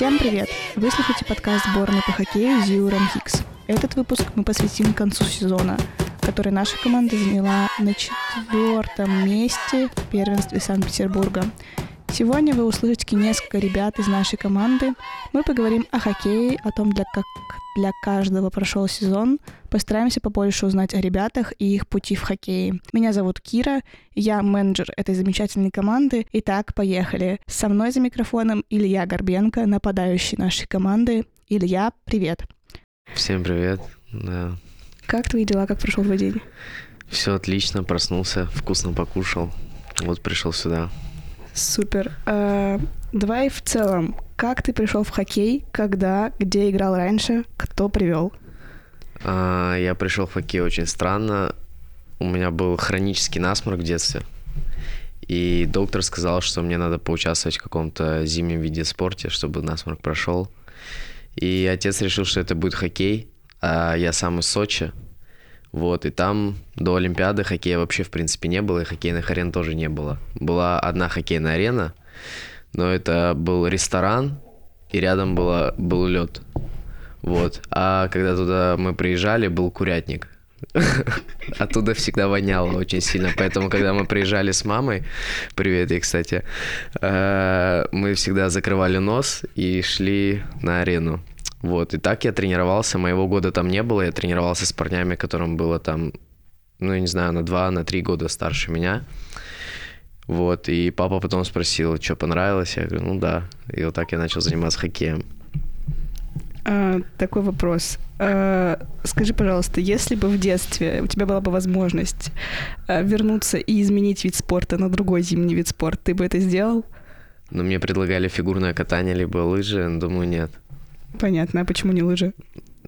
Всем привет! Вы слушаете подкаст сборной по хоккею Зиуром Хикс. Этот выпуск мы посвятим концу сезона, который наша команда заняла на четвертом месте в первенстве Санкт-Петербурга. Сегодня вы услышите несколько ребят из нашей команды. Мы поговорим о хоккее, о том, для как для каждого прошел сезон. Постараемся побольше узнать о ребятах и их пути в хоккее. Меня зовут Кира, я менеджер этой замечательной команды. Итак, поехали. Со мной за микрофоном Илья Горбенко, нападающий нашей команды. Илья, привет. Всем привет. Да. Как твои дела, как прошел твой день? Все отлично, проснулся, вкусно покушал. Вот пришел сюда. Супер. А, давай в целом, как ты пришел в хоккей, когда, где играл раньше, кто привел? А, я пришел в хоккей очень странно. У меня был хронический насморк в детстве. И доктор сказал, что мне надо поучаствовать в каком-то зимнем виде спорте, чтобы насморк прошел. И отец решил, что это будет хоккей. А я сам из Сочи. Вот, и там до Олимпиады хоккея вообще, в принципе, не было, и хоккейных арен тоже не было. Была одна хоккейная арена, но это был ресторан, и рядом было, был лед. Вот. А когда туда мы приезжали, был курятник. Оттуда всегда воняло очень сильно. Поэтому, когда мы приезжали с мамой, привет ей, кстати, э, мы всегда закрывали нос и шли на арену. Вот, и так я тренировался, моего года там не было, я тренировался с парнями, которым было там, ну, я не знаю, на два, на три года старше меня. Вот, и папа потом спросил, что понравилось, я говорю, ну да, и вот так я начал заниматься хоккеем. А, такой вопрос. А, скажи, пожалуйста, если бы в детстве у тебя была бы возможность а, вернуться и изменить вид спорта на другой зимний вид спорта, ты бы это сделал? Ну, мне предлагали фигурное катание либо лыжи, но думаю, нет. Понятно, а почему не лыжи?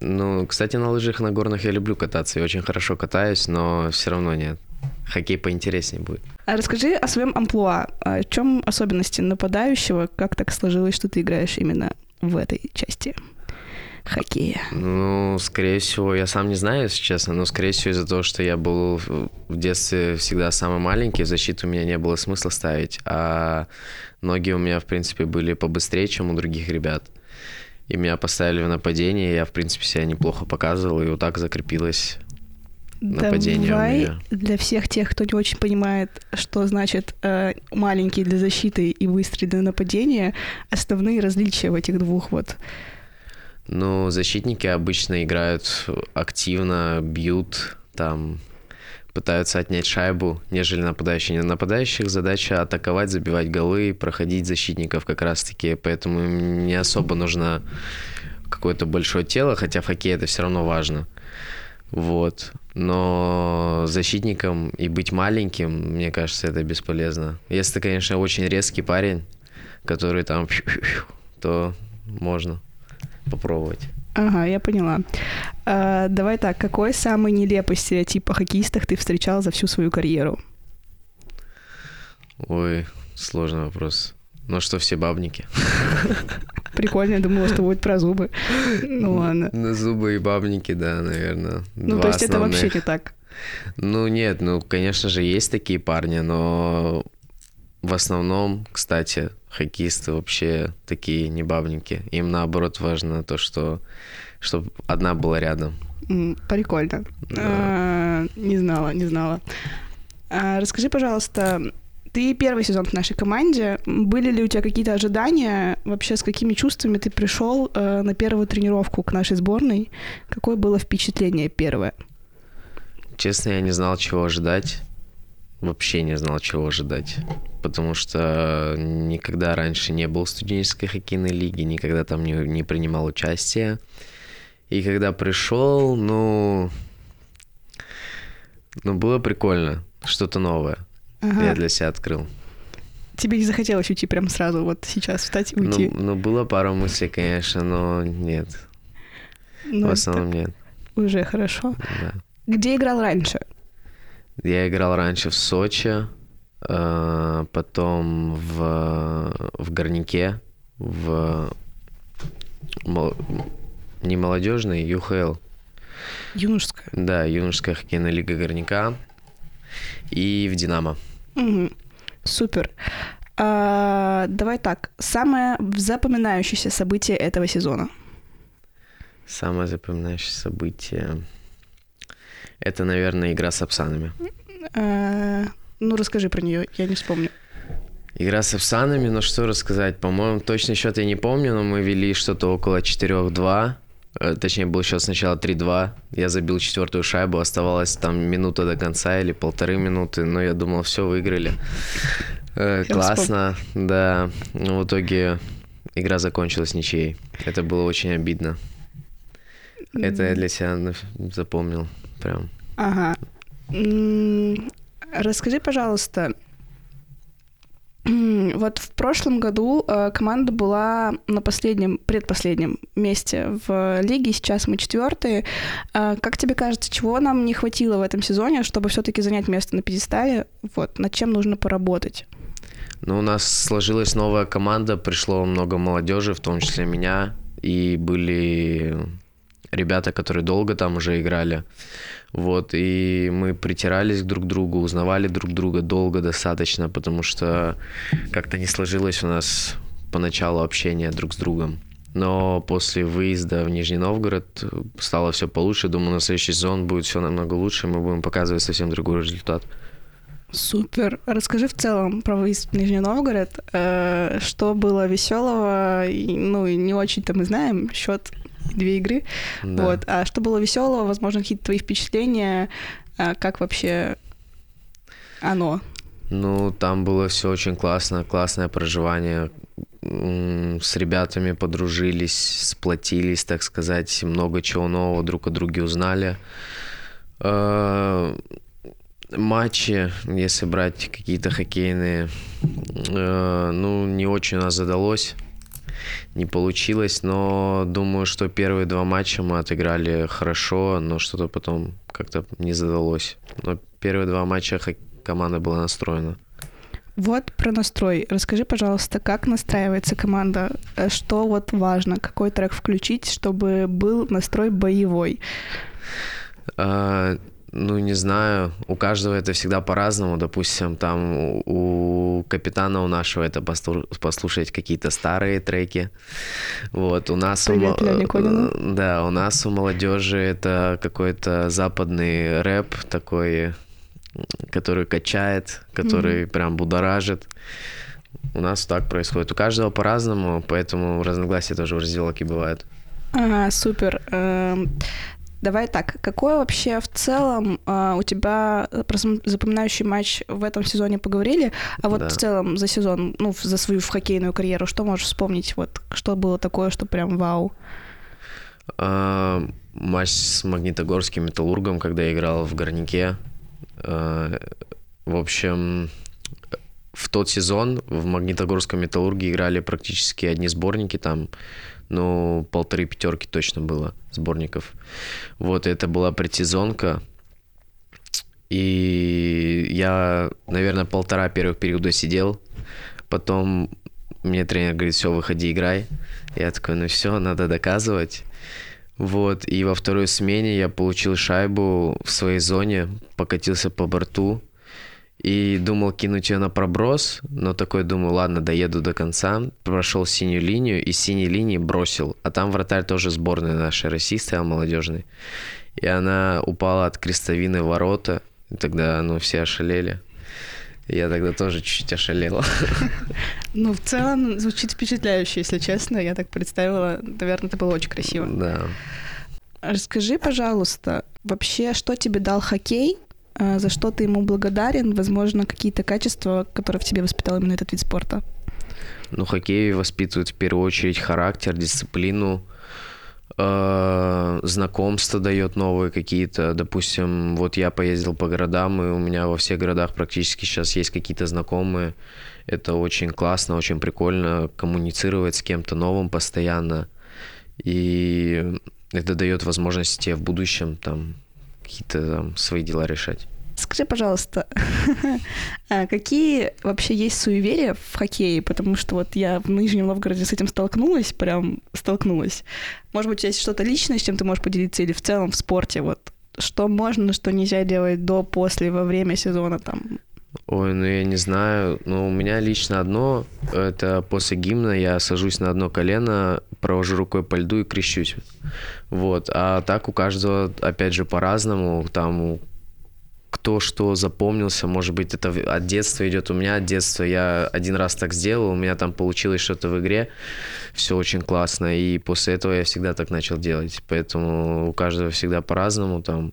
Ну, кстати, на лыжах на горных я люблю кататься и очень хорошо катаюсь, но все равно нет. Хоккей поинтереснее будет. А расскажи о своем амплуа. А в чем особенности нападающего? Как так сложилось, что ты играешь именно в этой части? хоккея? Ну, скорее всего, я сам не знаю, если честно, но, скорее всего, из-за того, что я был в детстве всегда самый маленький, в защиту у меня не было смысла ставить, а ноги у меня, в принципе, были побыстрее, чем у других ребят и меня поставили в нападение, я, в принципе, себя неплохо показывал, и вот так закрепилось нападение Давай у меня. для всех тех, кто не очень понимает, что значит э, маленький для защиты и быстрый для нападения, основные различия в этих двух вот. Ну, защитники обычно играют активно, бьют, там пытаются отнять шайбу, нежели нападающие. Нападающих задача атаковать, забивать голы, проходить защитников как раз-таки, поэтому им не особо нужно какое-то большое тело, хотя в хоккее это все равно важно. Вот. Но защитником и быть маленьким, мне кажется, это бесполезно. Если ты, конечно, очень резкий парень, который там, то можно попробовать. Ага, я поняла. А, давай так, какой самый нелепый стереотип о хоккеистах ты встречал за всю свою карьеру? Ой, сложный вопрос. Ну что, все бабники? Прикольно, я думала, что будет про зубы. Ну ладно. На зубы и бабники, да, наверное. Ну, то есть основных. это вообще не так? Ну, нет, ну, конечно же, есть такие парни, но в основном, кстати, хоккеисты вообще такие не бабники. Им наоборот важно то, что чтобы одна была рядом. Прикольно. Да. А, не знала, не знала. А, расскажи, пожалуйста, ты первый сезон в нашей команде. Были ли у тебя какие-то ожидания? Вообще, с какими чувствами ты пришел э, на первую тренировку к нашей сборной? Какое было впечатление первое? Честно, я не знал, чего ожидать вообще не знал, чего ожидать. Потому что никогда раньше не был в студенческой хоккейной лиге, никогда там не, не принимал участие. И когда пришел, ну, ну, было прикольно, что-то новое. Ага. Я для себя открыл. Тебе не захотелось уйти прямо сразу, вот сейчас встать и уйти? Ну, ну было пару мыслей, конечно, но нет. Ну, В основном нет. Уже хорошо. Да. Где играл раньше? Я играл раньше в Сочи, э, потом в, в Горняке, в не молодежный, ЮХЛ. Юношеская? Да, юношеская хоккейная лига Горняка и в Динамо. Угу. Супер. А, давай так. Самое запоминающееся событие этого сезона. Самое запоминающееся событие... Это, наверное, игра с Апсанами. А, ну, расскажи про нее, я не вспомню. Игра с Апсанами, ну что рассказать? По-моему, точный счет я не помню, но мы вели что-то около 4-2. Э, точнее, был счет сначала 3-2. Я забил четвертую шайбу, оставалось там минута до конца или полторы минуты, но я думал, все, выиграли. Э, классно, да. Но в итоге игра закончилась ничьей. Это было очень обидно. Это я для себя запомнил прям. Ага. Расскажи, пожалуйста, вот в прошлом году э, команда была на последнем, предпоследнем месте в лиге, сейчас мы четвертые. Э, как тебе кажется, чего нам не хватило в этом сезоне, чтобы все-таки занять место на пьедестале? Вот, над чем нужно поработать? Ну, у нас сложилась новая команда, пришло много молодежи, в том числе меня, и были ребята, которые долго там уже играли. Вот, и мы притирались друг к другу, узнавали друг друга долго достаточно, потому что как-то не сложилось у нас поначалу общение друг с другом. Но после выезда в Нижний Новгород стало все получше. Думаю, на следующий сезон будет все намного лучше, мы будем показывать совсем другой результат. Супер. Расскажи в целом про выезд в Нижний Новгород. Э, что было веселого? Ну, не очень-то мы знаем. Счет две игры. Да. Вот. А что было веселого, возможно, какие-то твои впечатления, а как вообще оно? Ну, там было все очень классно, классное проживание. С ребятами подружились, сплотились, так сказать, много чего нового друг о друге узнали. Э, матчи, если брать какие-то хоккейные, э, ну, не очень у нас задалось не получилось, но думаю, что первые два матча мы отыграли хорошо, но что-то потом как-то не задалось. Но первые два матча команда была настроена. Вот про настрой. Расскажи, пожалуйста, как настраивается команда? Э, что вот важно? Какой трек включить, чтобы был настрой боевой? Ну, не знаю, у каждого это всегда по-разному. Допустим, там у капитана у нашего это послушать какие-то старые треки. Вот, у нас... Привет, у... Э, да, у нас у молодежи это какой-то западный рэп такой, который качает, который mm-hmm. прям будоражит. У нас так происходит. У каждого по-разному, поэтому разногласия тоже в раздевалке бывают. Ага, супер. Давай так, какой вообще в целом э, у тебя про запоминающий матч в этом сезоне поговорили, а вот да. в целом за сезон, ну, за свою в хоккейную карьеру, что можешь вспомнить, вот, что было такое, что прям вау? А, матч с Магнитогорским Металлургом, когда я играл в Горняке. А, в общем, в тот сезон в Магнитогорском Металлурге играли практически одни сборники там ну, полторы пятерки точно было сборников. Вот, это была предсезонка. И я, наверное, полтора первых периода сидел. Потом мне тренер говорит, все, выходи, играй. Я такой, ну все, надо доказывать. Вот, и во второй смене я получил шайбу в своей зоне, покатился по борту, и думал кинуть ее на проброс, но такой думаю, ладно, доеду до конца. Прошел синюю линию и с синей линии бросил. А там вратарь тоже сборной нашей России стоял молодежный. И она упала от крестовины ворота. И тогда, ну, все ошалели. Я тогда тоже чуть-чуть ошалела. Ну, в целом, звучит впечатляюще, если честно. Я так представила. Наверное, это было очень красиво. Да. Расскажи, пожалуйста, вообще, что тебе дал хоккей за что ты ему благодарен, возможно, какие-то качества, которые в тебе воспитал именно этот вид спорта? Ну, хоккей воспитывает в первую очередь характер, дисциплину, э, знакомства дает новые какие-то. Допустим, вот я поездил по городам, и у меня во всех городах практически сейчас есть какие-то знакомые. Это очень классно, очень прикольно коммуницировать с кем-то новым постоянно. И это дает возможность тебе в будущем там какие-то там свои дела решать. Скажи, пожалуйста, а какие вообще есть суеверия в хоккее? Потому что вот я в Нижнем Новгороде с этим столкнулась, прям столкнулась. Может быть, есть что-то личное, с чем ты можешь поделиться, или в целом в спорте, вот что можно, что нельзя делать до, после, во время сезона там? Ой, ну я не знаю. Ну, у меня лично одно, это после гимна я сажусь на одно колено, провожу рукой по льду и крещусь. Вот. А так у каждого, опять же, по-разному. Там кто что запомнился, может быть, это от детства идет. У меня от детства я один раз так сделал, у меня там получилось что-то в игре, все очень классно, и после этого я всегда так начал делать. Поэтому у каждого всегда по-разному, там,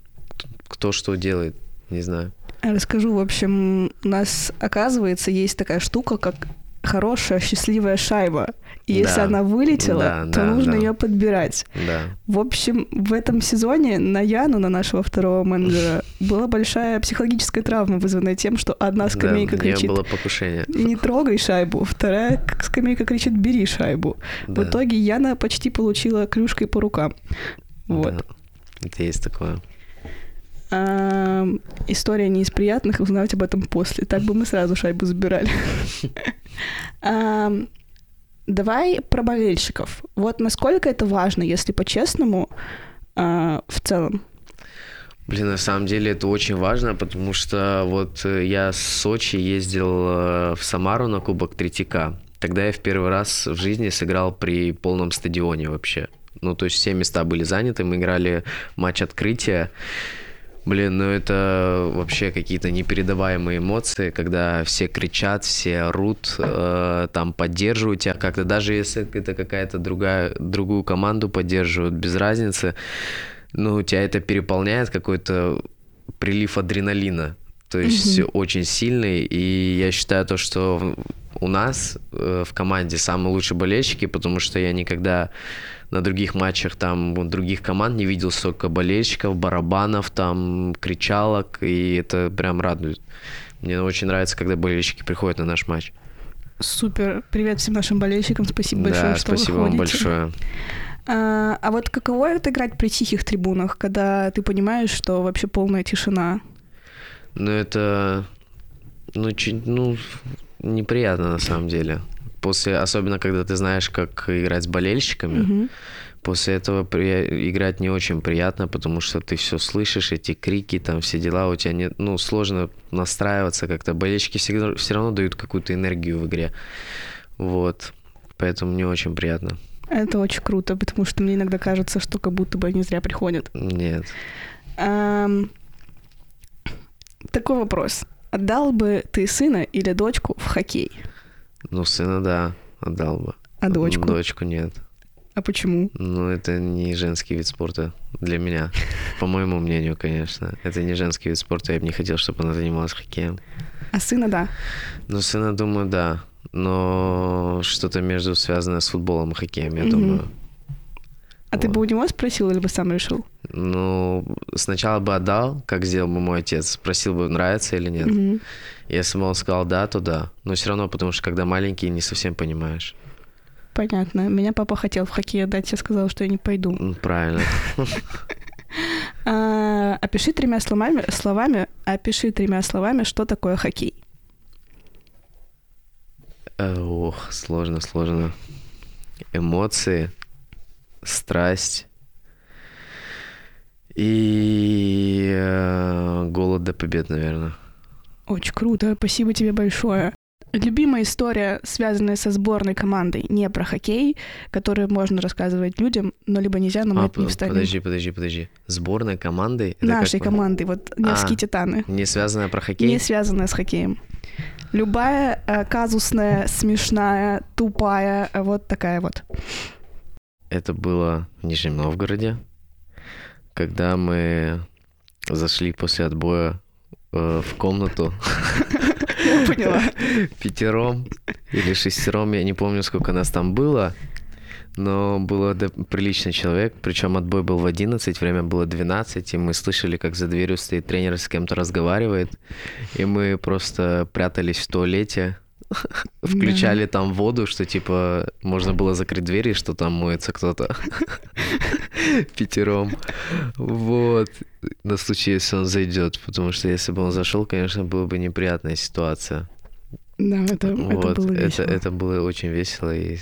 кто что делает, не знаю. Расскажу, в общем, у нас, оказывается, есть такая штука, как хорошая, счастливая шайба. И если Да. она вылетела, Да, то да, нужно да. ее подбирать. Да. В общем, в этом сезоне на Яну, на нашего второго менеджера, была большая психологическая травма, вызванная тем, что одна скамейка да, кричит было покушение. «не трогай шайбу», вторая скамейка кричит «бери шайбу». Да. В итоге Яна почти получила клюшкой по рукам. Вот. Да. Это есть такое. Ам, история не из приятных, узнавать об этом после. Так бы мы сразу шайбу забирали. Ам, Давай про болельщиков. Вот насколько это важно, если по-честному, а, в целом. Блин, на самом деле это очень важно, потому что вот э, я с Сочи ездил э, в Самару на Кубок Третьяка. Тогда я в первый раз в жизни сыграл при полном стадионе вообще. Ну, то есть все места были заняты, мы играли матч открытия. Блин, ну это вообще какие-то непередаваемые эмоции, когда все кричат, все орут, э, там поддерживают тебя как-то, даже если это какая-то другая, другую команду поддерживают, без разницы, ну, тебя это переполняет какой-то прилив адреналина. То есть Мгм. очень сильный. И я считаю то, что у нас э, в команде самые лучшие болельщики, потому что я никогда на других матчах там других команд не видел столько болельщиков, барабанов, там кричалок, и это прям радует. Мне очень нравится, когда болельщики приходят на наш матч. Супер. Привет всем нашим болельщикам. Спасибо большое, да, что спасибо вы вам ходите. большое. А, а вот каково это играть при тихих трибунах, когда ты понимаешь, что вообще полная тишина? Ну, это, ну, чуть, ну, неприятно на самом деле. После, особенно когда ты знаешь, как играть с болельщиками, Мгм. после этого при- играть не очень приятно, потому что ты все слышишь, эти крики, там все дела, у тебя нет, ну, сложно настраиваться как-то. Болельщики всегда, все равно дают какую-то энергию в игре. Вот. Поэтому не очень приятно. Это очень круто, потому что мне иногда кажется, что как будто бы они зря приходят. Нет. Ам, Такой вопрос. Отдал бы ты сына или дочку в хоккей? Ну, сына, да, отдал бы. А дочку? Дочку нет. А почему? Ну, это не женский вид спорта для меня. По моему мнению, конечно. Это не женский вид спорта. Я бы не хотел, чтобы она занималась хоккеем. А сына, да. Ну, сына, думаю, да. Но что-то между связанное с футболом и хоккеем, я Мгм. думаю. А ты Вот. бы у него спросил или бы сам решил? Ну, сначала бы отдал, как сделал бы мой отец. Спросил бы, нравится или нет. Мгм. Если бы он сказал да, то да. Но все равно, потому что когда маленький, не совсем понимаешь. Понятно. Меня папа хотел в хоккей отдать, я сказала, что я не пойду. Ну, Правильно. А, опиши тремя словами, словами, опиши тремя словами, что такое хоккей. Э, Ох, сложно, сложно. Эмоции, страсть и э, голод до побед, наверное. Очень круто, спасибо тебе большое. Любимая история, связанная со сборной командой, не про хоккей, которую можно рассказывать людям, но либо нельзя, но мы А, это не встанем. подожди, подожди, подожди. Сборной командой? Как Нашей по- командой, вот Невские А, Титаны. Не связанная про хоккей? Не связанная с хоккеем. Любая э, казусная, смешная, тупая, э, вот такая вот. Это было в Нижнем Новгороде, когда мы зашли после отбоя э, в комнату Я поняла. пятером или шестером, я не помню, сколько нас там было, но было до- прилично человек, причем отбой был в 11, время было 12, и мы слышали, как за дверью стоит тренер с кем-то разговаривает, и мы просто прятались в туалете, включали там воду, что типа можно было закрыть двери, что там моется кто-то пятером. Вот. На случай, если он зайдет. Потому что если бы он зашел, конечно, была бы неприятная ситуация. Да, это, это вот. было это, весело. это было очень весело и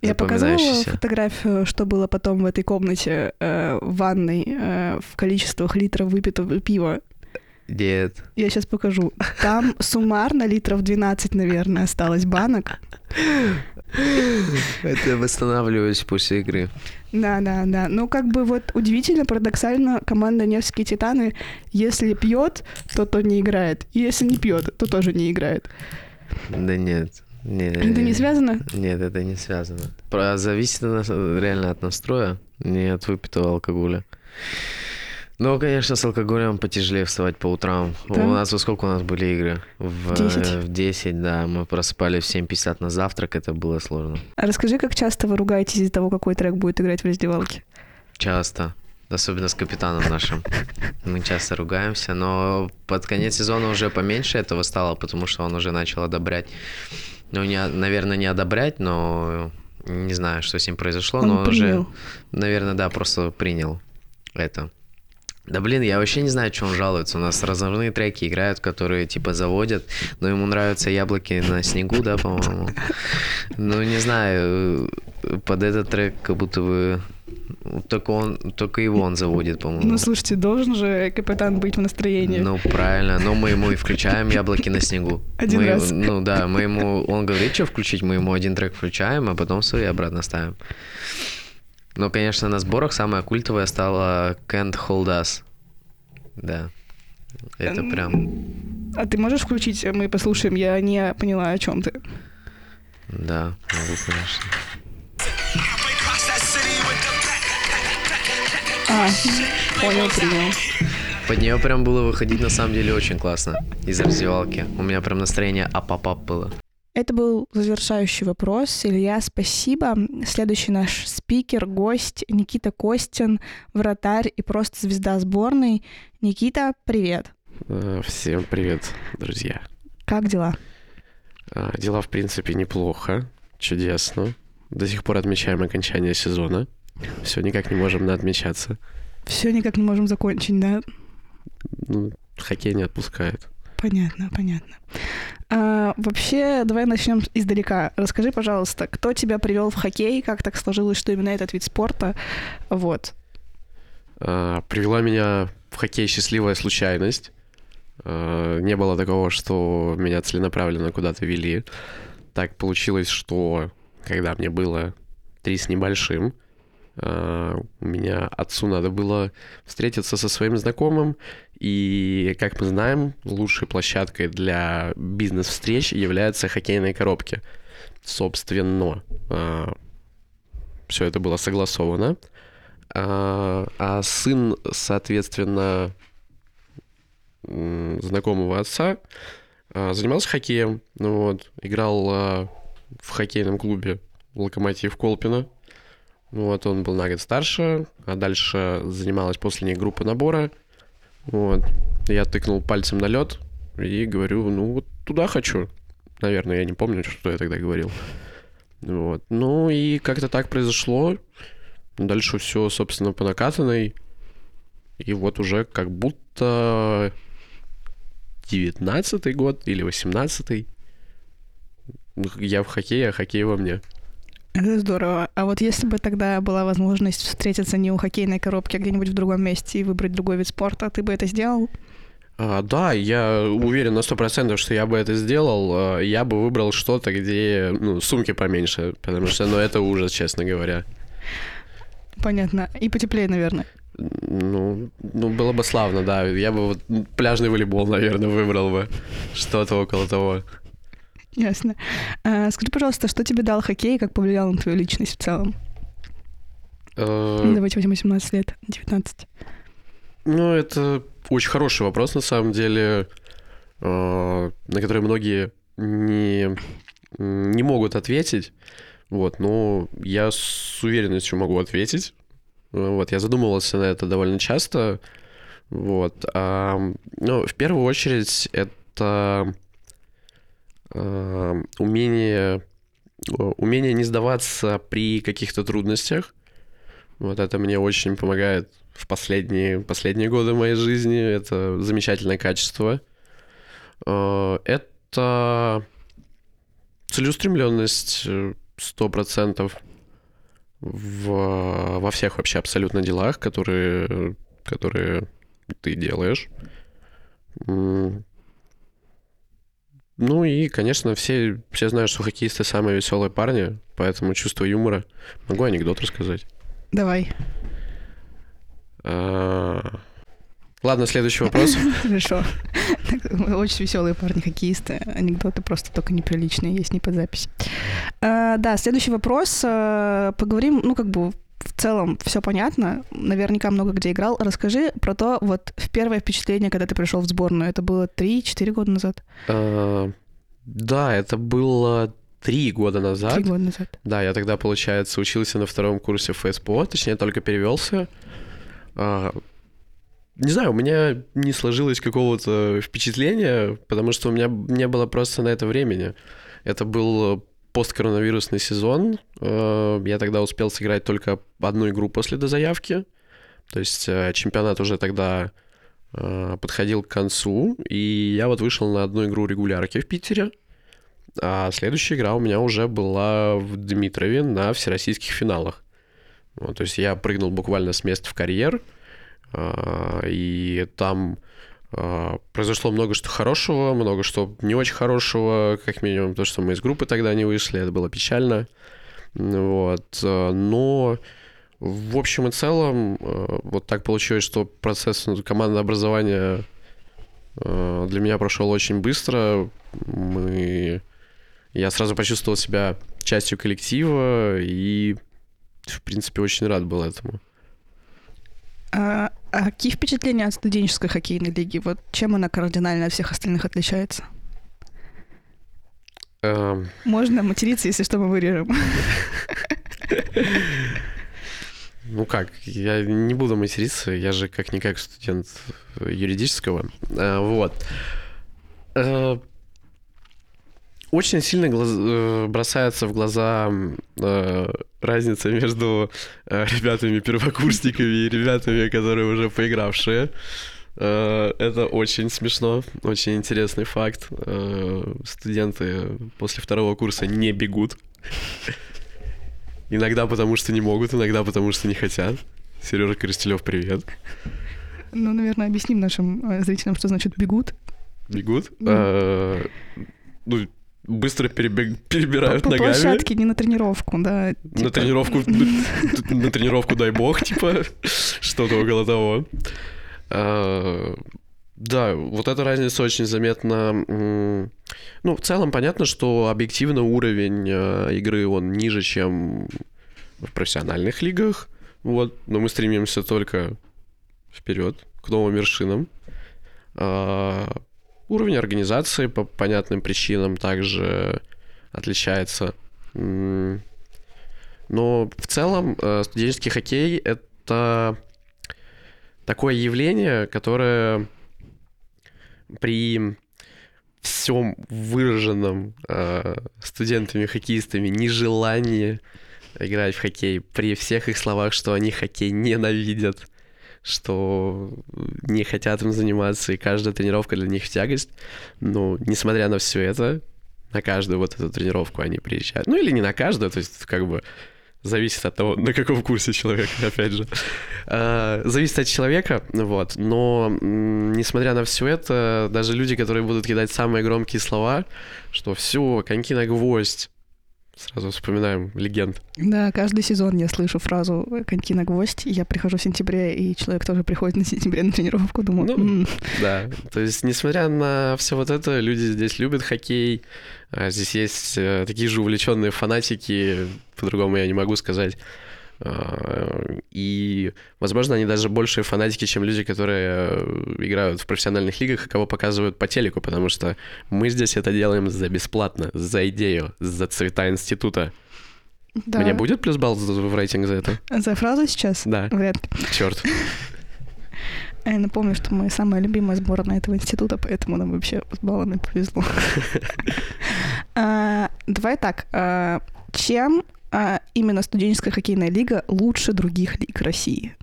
Я показывала фотографию, что было потом в этой комнате, э, в ванной, э, в количествах литров выпитого пива. Нет. Я сейчас покажу. Там суммарно литров 12, наверное, осталось банок. Это восстанавливаюсь после игры. Да, да, да. Ну, как бы вот удивительно, парадоксально, команда Невские Титаны, если пьет, то то не играет. И если не пьет, то тоже не играет. Да нет. нет Это не связано? Нет, это не связано. Про- Зависит нас- реально от настроя, не от выпитого алкоголя. Ну, конечно, с алкоголем потяжелее вставать по утрам. Да? У нас во сколько у нас были игры? В 10? э, В 10, да. Мы просыпали в 7.50 на завтрак, это было сложно. А расскажи, как часто вы ругаетесь из-за того, какой трек будет играть в раздевалке? Часто. Особенно с капитаном нашим. Мы часто ругаемся, но под конец сезона уже поменьше этого стало, потому что он уже начал одобрять. Ну, не, наверное, не одобрять, но не знаю, что с ним произошло, Он но принял. уже, наверное, да, просто принял это. Да блин, я вообще не знаю, что он жалуется. У нас разновные треки играют, которые типа заводят, но ему нравятся яблоки на снегу, да, по-моему. Ну, не знаю, э, под этот трек как будто бы только он, только его он заводит, по-моему. Ну, слушайте, должен же капитан быть в настроении. Ну, правильно, но мы ему и включаем яблоки на снегу. Один Мы- раз. Ну да, мы ему, он говорит, что включить, мы ему один трек включаем, а потом свои обратно ставим. Но, конечно, на сборах самая культовая стала Can't Hold Us. Да. Это прям, А ты можешь включить, мы послушаем, я не поняла, о чем ты. да, могу, конечно. А, понял, принял. Под нее прям было выходить на самом деле очень классно из раздевалки. У меня прям настроение ап-ап-ап было. Это был завершающий вопрос. Илья, спасибо. Следующий наш спикер, гость Никита Костин, вратарь и просто звезда сборной. Никита, привет. Э, Всем привет, друзья. Как дела? А, Дела, в принципе, неплохо, чудесно. До сих пор отмечаем окончание сезона. Все никак не можем на отмечаться. Все никак не можем закончить, да? Ну, хоккей не отпускает. Понятно, понятно. А, вообще, давай начнем издалека. Расскажи, пожалуйста, кто тебя привел в хоккей, как так сложилось, что именно этот вид спорта? Вот. А, Привела меня в хоккей счастливая случайность. А, Не было такого, что меня целенаправленно куда-то вели. Так получилось, что когда мне было три с небольшим, а, у меня отцу надо было встретиться со своим знакомым, и, как мы знаем, лучшей площадкой для бизнес-встреч являются хоккейные коробки. Собственно, все это было согласовано. А, а сын, соответственно, знакомого отца а, занимался хоккеем. Ну вот, играл а, в хоккейном клубе Локомотив Колпина. Ну вот, он был на год старше, а дальше занималась после них группа набора. Вот. Я тыкнул пальцем на лед и говорю, ну вот туда хочу. Наверное, я не помню, что я тогда говорил. Вот. Ну и как-то так произошло. Дальше все, собственно, по накатанной. И вот уже как будто 19 год или 18 Я в хоккее, а хоккей во мне. Это здорово. А вот если бы тогда была возможность встретиться не у хоккейной коробки, а где-нибудь в другом месте и выбрать другой вид спорта, ты бы это сделал? А, да, я уверен на 100%, что я бы это сделал. А, Я бы выбрал что-то, где ну, сумки поменьше, потому что ну, это ужас, честно говоря. Понятно. И потеплее, наверное. Ну, ну, было бы славно, да. Я бы вот пляжный волейбол, наверное, выбрал бы. Что-то около того. Ясно. А, скажи, пожалуйста, что тебе дал хоккей и как повлиял на твою личность в целом? Э, Давайте возьмем 18 лет, 19. Ну, это очень хороший вопрос, на самом деле, э, на который многие не, не могут ответить. Вот, но я с уверенностью могу ответить. Э, Вот, я задумывался на это довольно часто. Вот, а, ну, в первую очередь, это умение, э, умение не сдаваться при каких-то трудностях. Вот это мне очень помогает в последние, последние годы моей жизни. Это замечательное качество. Э, Это целеустремленность э, сто процентов в, во всех вообще абсолютно делах, которые, которые ты делаешь. Ну и, конечно, все, все знают, что хоккеисты самые веселые парни, поэтому чувство юмора. Могу анекдот рассказать. Давай. А, Ладно, следующий вопрос. Хорошо. Очень веселые парни хоккеисты. Анекдоты просто только неприличные, есть не под запись. А, да, следующий вопрос. А, Поговорим, ну, как бы в целом все понятно. Наверняка много где играл. Расскажи про то, вот в первое впечатление, когда ты пришел в сборную. Это было 3-4 года назад? А, Да, это было три года назад. Три года назад. Да, я тогда, получается, учился на втором курсе ФСПО, точнее, только перевелся. А, Не знаю, у меня не сложилось какого-то впечатления, потому что у меня не было просто на это времени. Это был посткоронавирусный сезон. Э, Я тогда успел сыграть только одну игру после дозаявки. То есть э, чемпионат уже тогда э, подходил к концу, и я вот вышел на одну игру регулярки в Питере. А следующая игра у меня уже была в Дмитрове на всероссийских финалах. Вот, то есть я прыгнул буквально с места в карьер, и там произошло много что хорошего, много что не очень хорошего, как минимум то, что мы из группы тогда не вышли, это было печально. Вот, а, но в общем и целом а, вот так получилось, что процесс командного образования а, для меня прошел очень быстро. Мы... Я сразу почувствовал себя частью коллектива и, в принципе, очень рад был этому. А, а какие впечатления от студенческой хоккейной лиги? Вот чем она кардинально от всех остальных отличается? Эм, Можно материться, если что, мы вырежем. Ну как, я не буду материться, я же как-никак студент юридического. А, Вот. Э, Очень сильно глаз- э, бросается в глаза э, разница между э, ребятами-первокурсниками и ребятами, которые уже поигравшие. Э, Это очень смешно, очень интересный факт. Э, Студенты после второго курса не бегут. Иногда потому, что не могут, иногда потому, что не хотят. Сережа Коростелев, привет. Ну, наверное, объясним нашим э, зрителям, что значит бегут. Бегут. Мгм. А, Ну, быстро перебег- перебирают По ногами. площадке, не на тренировку, да. На типа. тренировку, на тренировку дай бог, типа, что-то около того. А, Да, вот эта разница очень заметна. Ну, в целом понятно, что объективно уровень э, игры, он ниже, чем в профессиональных лигах. Вот, но мы стремимся только вперед, к новым вершинам. Уровень организации по понятным причинам также отличается. Но в целом э, студенческий хоккей — это такое явление, которое при всем выраженном э, студентами-хоккеистами нежелании играть в хоккей, при всех их словах, что они хоккей ненавидят, что не хотят им заниматься, и каждая тренировка для них в тягость. Но, несмотря на все это, на каждую вот эту тренировку они приезжают. Ну, или не на каждую, то есть, как бы, зависит от того, на каком курсе человек, опять же. А, Зависит от человека, вот. Но, несмотря на все это, даже люди, которые будут кидать самые громкие слова, что все, коньки на гвоздь, сразу вспоминаем легенд. Да, каждый сезон я слышу фразу «коньки на гвоздь». Я прихожу в сентябре, и человек тоже приходит на сентябре на тренировку. Думаю, Ну, «М, Да, то есть, несмотря на все вот это, люди здесь любят хоккей. а Здесь есть э, такие же увлеченные фанатики, по-другому я не могу сказать. А, И, возможно, они даже большие фанатики, чем люди, которые э, играют в профессиональных лигах и кого показывают по телеку, потому что мы здесь это делаем за бесплатно, за идею, за цвета института. да». Мне будет плюс балл в рейтинг за это? За фразу сейчас? Да, Вряд ли. черт. Я напомню, что мы самая любимая сборная этого института, поэтому нам вообще с баллами повезло. А, Давай так. а, Чем а, именно студенческая хоккейная лига лучше других лиг России?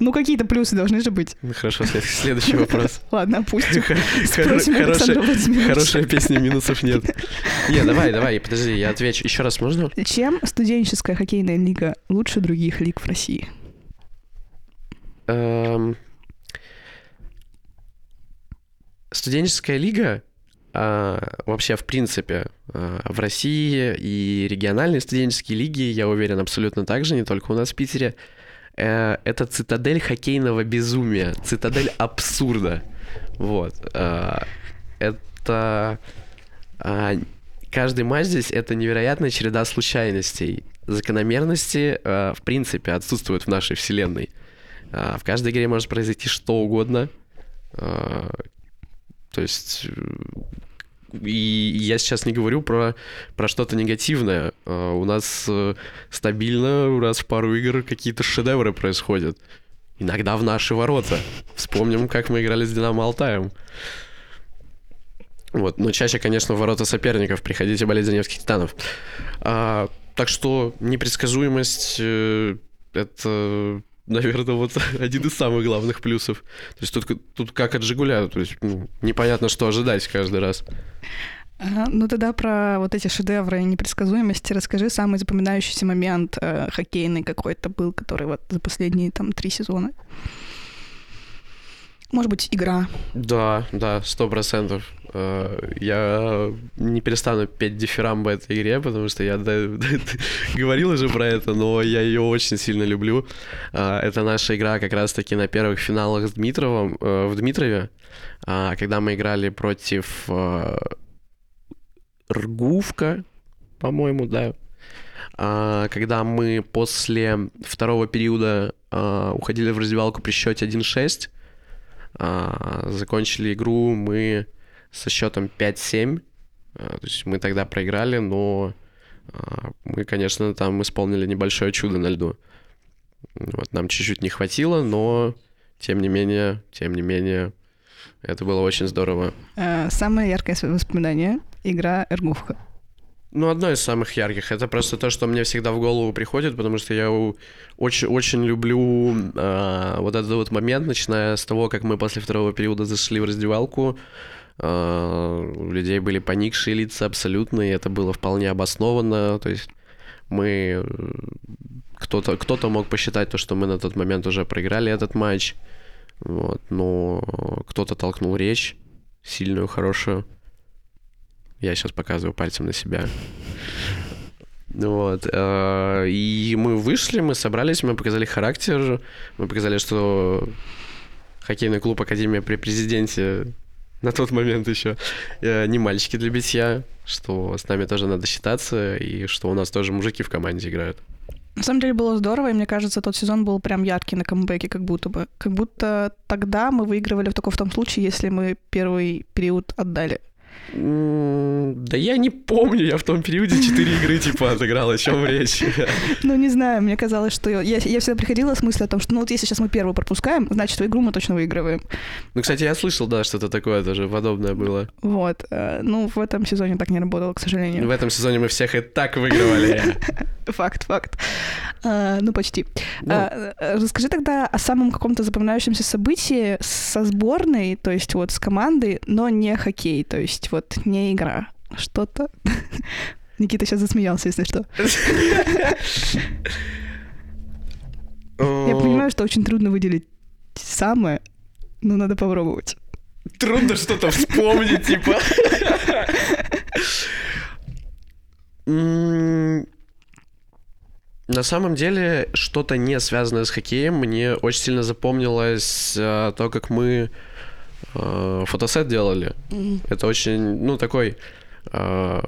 Ну, какие-то плюсы должны же быть. Ну, Хорошо, след- следующий вопрос. Ладно, опустим. Хорошая- песня, минусов нет. Не, давай, давай, подожди, я отвечу. Еще раз можно? Чем студенческая хоккейная лига лучше других лиг в России? Эм, студенческая лига вообще, в принципе, а, в России и региональные студенческие лиги, я уверен, абсолютно так же, не только у нас в Питере, э, это цитадель хоккейного безумия, цитадель абсурда. Вот. А, это... Каждый матч здесь — это невероятная череда случайностей. Закономерности, в принципе, отсутствуют в нашей вселенной. В каждой игре может произойти что угодно. То есть и я сейчас не говорю про, про что-то негативное. А, у нас э, стабильно раз в пару игр какие-то шедевры происходят. Иногда в наши ворота. Вспомним, как мы играли с Динамо Алтаем. Вот, но чаще, конечно, в ворота соперников. Приходите болеть за Невских Титанов. А, так что непредсказуемость э, это наверное, вот один из самых главных плюсов. То есть тут, тут как от Жигуля, то есть ну, непонятно, что ожидать каждый раз. Ага, ну тогда про вот эти шедевры и непредсказуемости расскажи самый запоминающийся момент э, хоккейный какой-то был, который вот за последние там три сезона. Может быть, игра. Да, да, сто процентов. Э, я не перестану петь дифирамбы этой игре, потому что я говорил уже про это, но я ее очень сильно люблю. Э, это наша игра как раз-таки на первых финалах с Дмитровым, э, в Дмитрове, когда мы играли против Ргувка, по-моему, да. Когда мы после второго периода уходили в раздевалку при счете 1-6, а, закончили игру мы со счетом 5-7. А, то есть мы тогда проиграли, но а, мы, конечно, там исполнили небольшое чудо на льду. Вот, нам чуть-чуть не хватило, но тем не менее, тем не менее, это было очень здорово. Самое яркое воспоминание — игра Эргувка. Ну, одно из самых ярких. Это просто то, что мне всегда в голову приходит, потому что я очень, очень люблю э, вот этот вот момент, начиная с того, как мы после второго периода зашли в раздевалку. Э, у людей были поникшие лица абсолютно, и это было вполне обоснованно. То есть мы... Кто-то кто мог посчитать то, что мы на тот момент уже проиграли этот матч. Вот, но кто-то толкнул речь сильную, хорошую. Я сейчас показываю пальцем на себя. Вот. Э, и мы вышли, мы собрались, мы показали характер, мы показали, что хоккейный клуб Академия при президенте на тот момент еще э, не мальчики для битья, что с нами тоже надо считаться, и что у нас тоже мужики в команде играют. На самом деле было здорово, и мне кажется, тот сезон был прям яркий на камбэке, как будто бы. Как будто тогда мы выигрывали только в том случае, если мы первый период отдали. Да я не помню, я в том периоде четыре игры типа отыграл, о чем речь. Ну, не знаю, мне казалось, что я, я всегда приходила с мыслью о том, что ну вот если сейчас мы первую пропускаем, значит, эту игру мы точно выигрываем. Ну, кстати, я слышал, да, что-то такое тоже подобное было. Вот. Э, ну, в этом сезоне так не работало, к сожалению. В этом сезоне мы всех и так выигрывали. Факт, факт. А, ну, почти. Ну. А, расскажи тогда о самом каком-то запоминающемся событии со сборной, то есть вот с командой, но не хоккей, то есть вот не игра. Что-то. Никита сейчас засмеялся, если что. Я понимаю, что очень трудно выделить самое, но надо попробовать. Трудно что-то вспомнить, типа. На самом деле, что-то не связанное с хоккеем, мне очень сильно запомнилось а, то, как мы а, фотосет делали. Mm-hmm. Это очень, ну, такой а,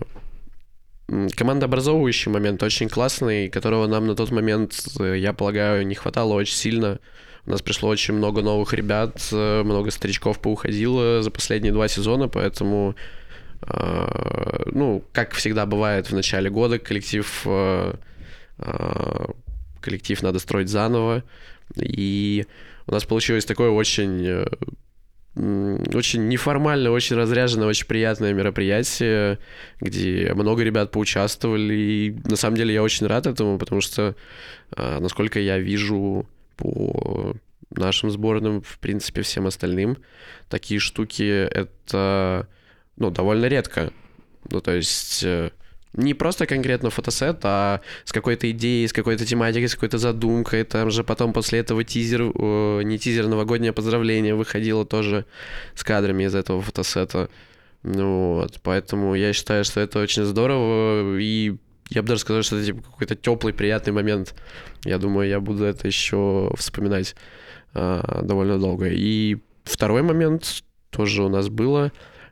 командообразовывающий момент, очень классный, которого нам на тот момент, я полагаю, не хватало очень сильно. У нас пришло очень много новых ребят, много старичков поуходило за последние два сезона, поэтому, ну, как всегда бывает в начале года, коллектив а, коллектив надо строить заново. И у нас получилось такое очень э, очень неформальное, очень разряженное, очень приятное мероприятие, где много ребят поучаствовали. И на самом деле я очень рад этому, потому что, а, насколько я вижу по нашим сборным, в принципе, всем остальным, такие штуки это ну, довольно редко. Ну, то есть э, Не просто конкретно фотосет, а с какой-то идеей, с какой-то тематикой, с какой-то задумкой. Там же потом после этого тизер, не тизер, новогоднее поздравление выходило тоже с кадрами из этого фотосета. Ну вот, поэтому я считаю, что это очень здорово, и я бы даже сказал, что это типа какой-то теплый, приятный момент. Я думаю, я буду это еще вспоминать а, довольно долго. И второй момент тоже у нас было,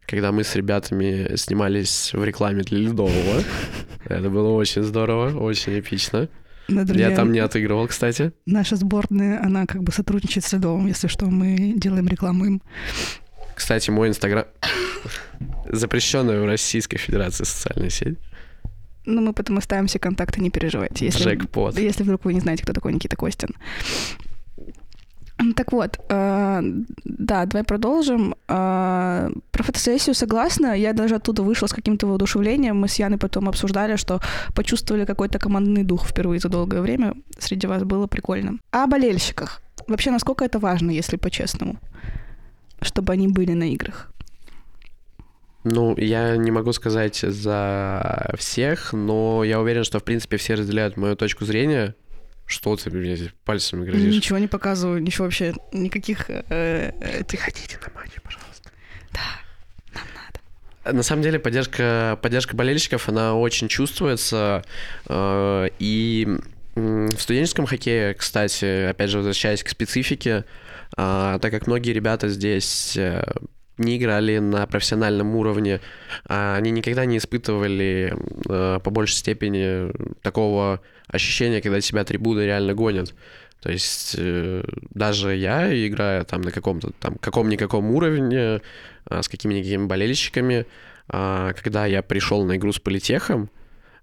когда мы с ребятами снимались в рекламе для Ледового. Это было очень здорово, очень эпично. Да, друзья, я там не отыгрывал, кстати. Наша сборная, она как бы сотрудничает с Ледовым, если что, мы делаем рекламу им. Кстати, мой инстаграм запрещенная в Российской Федерации социальная сеть. Ну, мы потом оставим все контакты, не переживайте. Если, Джекпот. Если вдруг вы не знаете, кто такой Никита Костин. Так вот, э, да, давай продолжим. Э, про фотосессию согласна. Я даже оттуда вышла с каким-то воодушевлением. Мы с Яной потом обсуждали, что почувствовали какой-то командный дух впервые за долгое время. Среди вас было прикольно. А о болельщиках. Вообще, насколько это важно, если по-честному? Чтобы они были на играх. Ну, я не могу сказать за всех, но я уверен, что, в принципе, все разделяют мою точку зрения. Что ты мне здесь пальцами грозишь? Ничего не показываю, ничего вообще, никаких э. Ходите на матчи, пожалуйста. Да, нам надо. На самом деле поддержка, поддержка болельщиков, она очень чувствуется. Э, и в студенческом хоккее, кстати, опять же, возвращаясь к специфике, э, так как многие ребята здесь э, не играли на профессиональном уровне, а они никогда не испытывали э, по большей степени такого ощущения, когда тебя трибуны реально гонят. То есть э, даже я, играя там на каком-то там каком-никаком уровне, э, с какими-никакими болельщиками, когда я пришел на игру с политехом,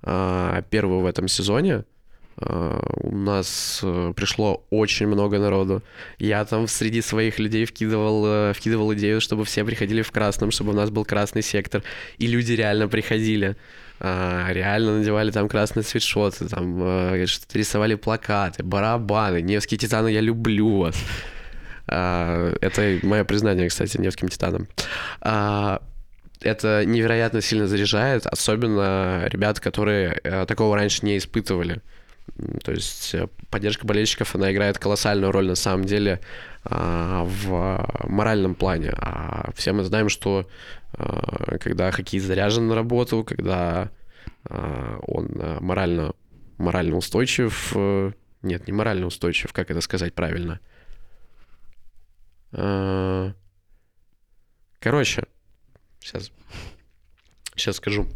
первую в этом сезоне, Э, у нас э, пришло очень много народу. Я там среди своих людей вкидывал, э, вкидывал идею, чтобы все приходили в красном, чтобы у нас был красный сектор. И люди реально приходили. Реально надевали там красные свитшоты, там рисовали плакаты, барабаны. Невские титаны, я люблю вас. Это мое признание, кстати, Невским титанам это невероятно сильно заряжает, особенно ребят, которые такого раньше не испытывали. То есть э, поддержка болельщиков, она играет колоссальную роль на самом деле а, в моральном плане. А все мы знаем, что а, когда хоккеист заряжен на работу, когда а, он морально, морально устойчив, э, нет, не морально устойчив, как это сказать правильно? Короче, сейчас, сейчас скажу.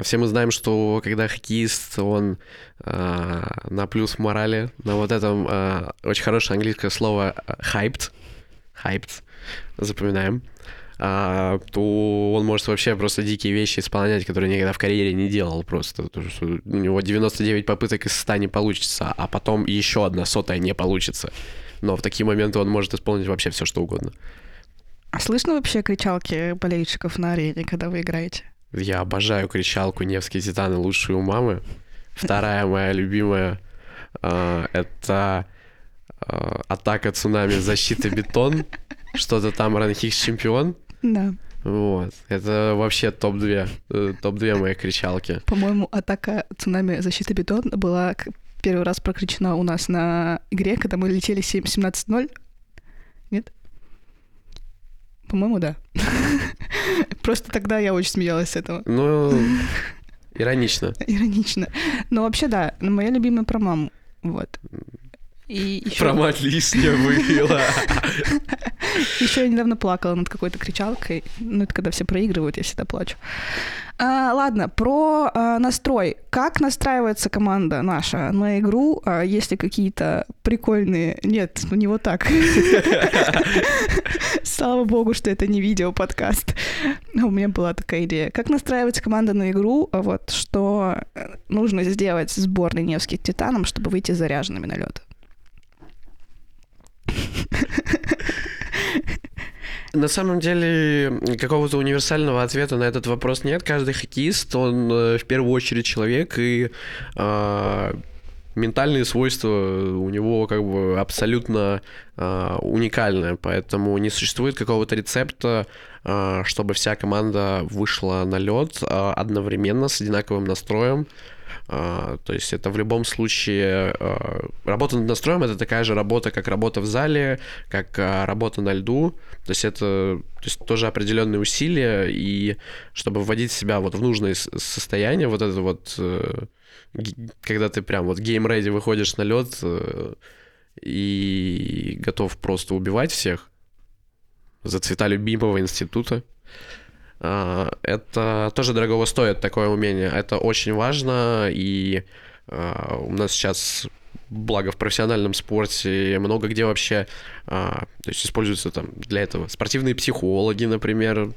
Все мы знаем, что когда хоккеист, он э, на плюс морали, на вот этом э, очень хорошее английское слово hyped, hyped, запоминаем, а, то он может вообще просто дикие вещи исполнять, которые никогда в карьере не делал просто. У него 99 попыток из 100 не получится, а потом еще одна сотая не получится. Но в такие моменты он может исполнить вообще все, что угодно. А слышно вообще кричалки болельщиков на арене, когда вы играете? Я обожаю кричалку «Невские титаны лучшие у мамы». Вторая моя любимая э, это э, атака цунами, защита бетон. Что-то там Ранхикс чемпион. Да. Вот. Это вообще топ-2. Э, топ-2 мои кричалки. По-моему, атака цунами, защита бетон была первый раз прокричена у нас на игре, когда мы летели 17-0. Нет? По-моему, да. Просто тогда я очень смеялась с этого. Ну, иронично. Иронично. Но вообще, да, моя любимая про маму. Вот. И еще... Про мать лишняя было. Еще я недавно плакала над какой-то кричалкой. Ну, это когда все проигрывают, я всегда плачу. А, ладно, про а, настрой. Как настраивается команда наша на игру? А, есть ли какие-то прикольные... Нет, ну не вот так. Слава богу, что это не видео-подкаст. У меня была такая идея. Как настраивается команда на игру? Вот что нужно сделать сборной Невских Титаном, чтобы выйти заряженными на лед? На самом деле какого-то универсального ответа на этот вопрос нет. Каждый хоккеист, он э, в первую очередь человек, и э, ментальные свойства у него как бы абсолютно э, уникальные, поэтому не существует какого-то рецепта, а, чтобы вся команда вышла на лед а, одновременно с одинаковым настроем. А, то есть это в любом случае работа над настроем это такая же работа, как работа в зале, как работа на льду. То есть это то есть тоже определенные усилия и чтобы вводить себя вот в нужное состояние, вот это вот э, когда ты прям вот ready выходишь на лед э, и готов просто убивать всех за цвета любимого института. А, это тоже дорогого стоит, такое умение. Это очень важно, и а, у нас сейчас благо в профессиональном спорте много где вообще, а, то есть используются там для этого спортивные психологи, например,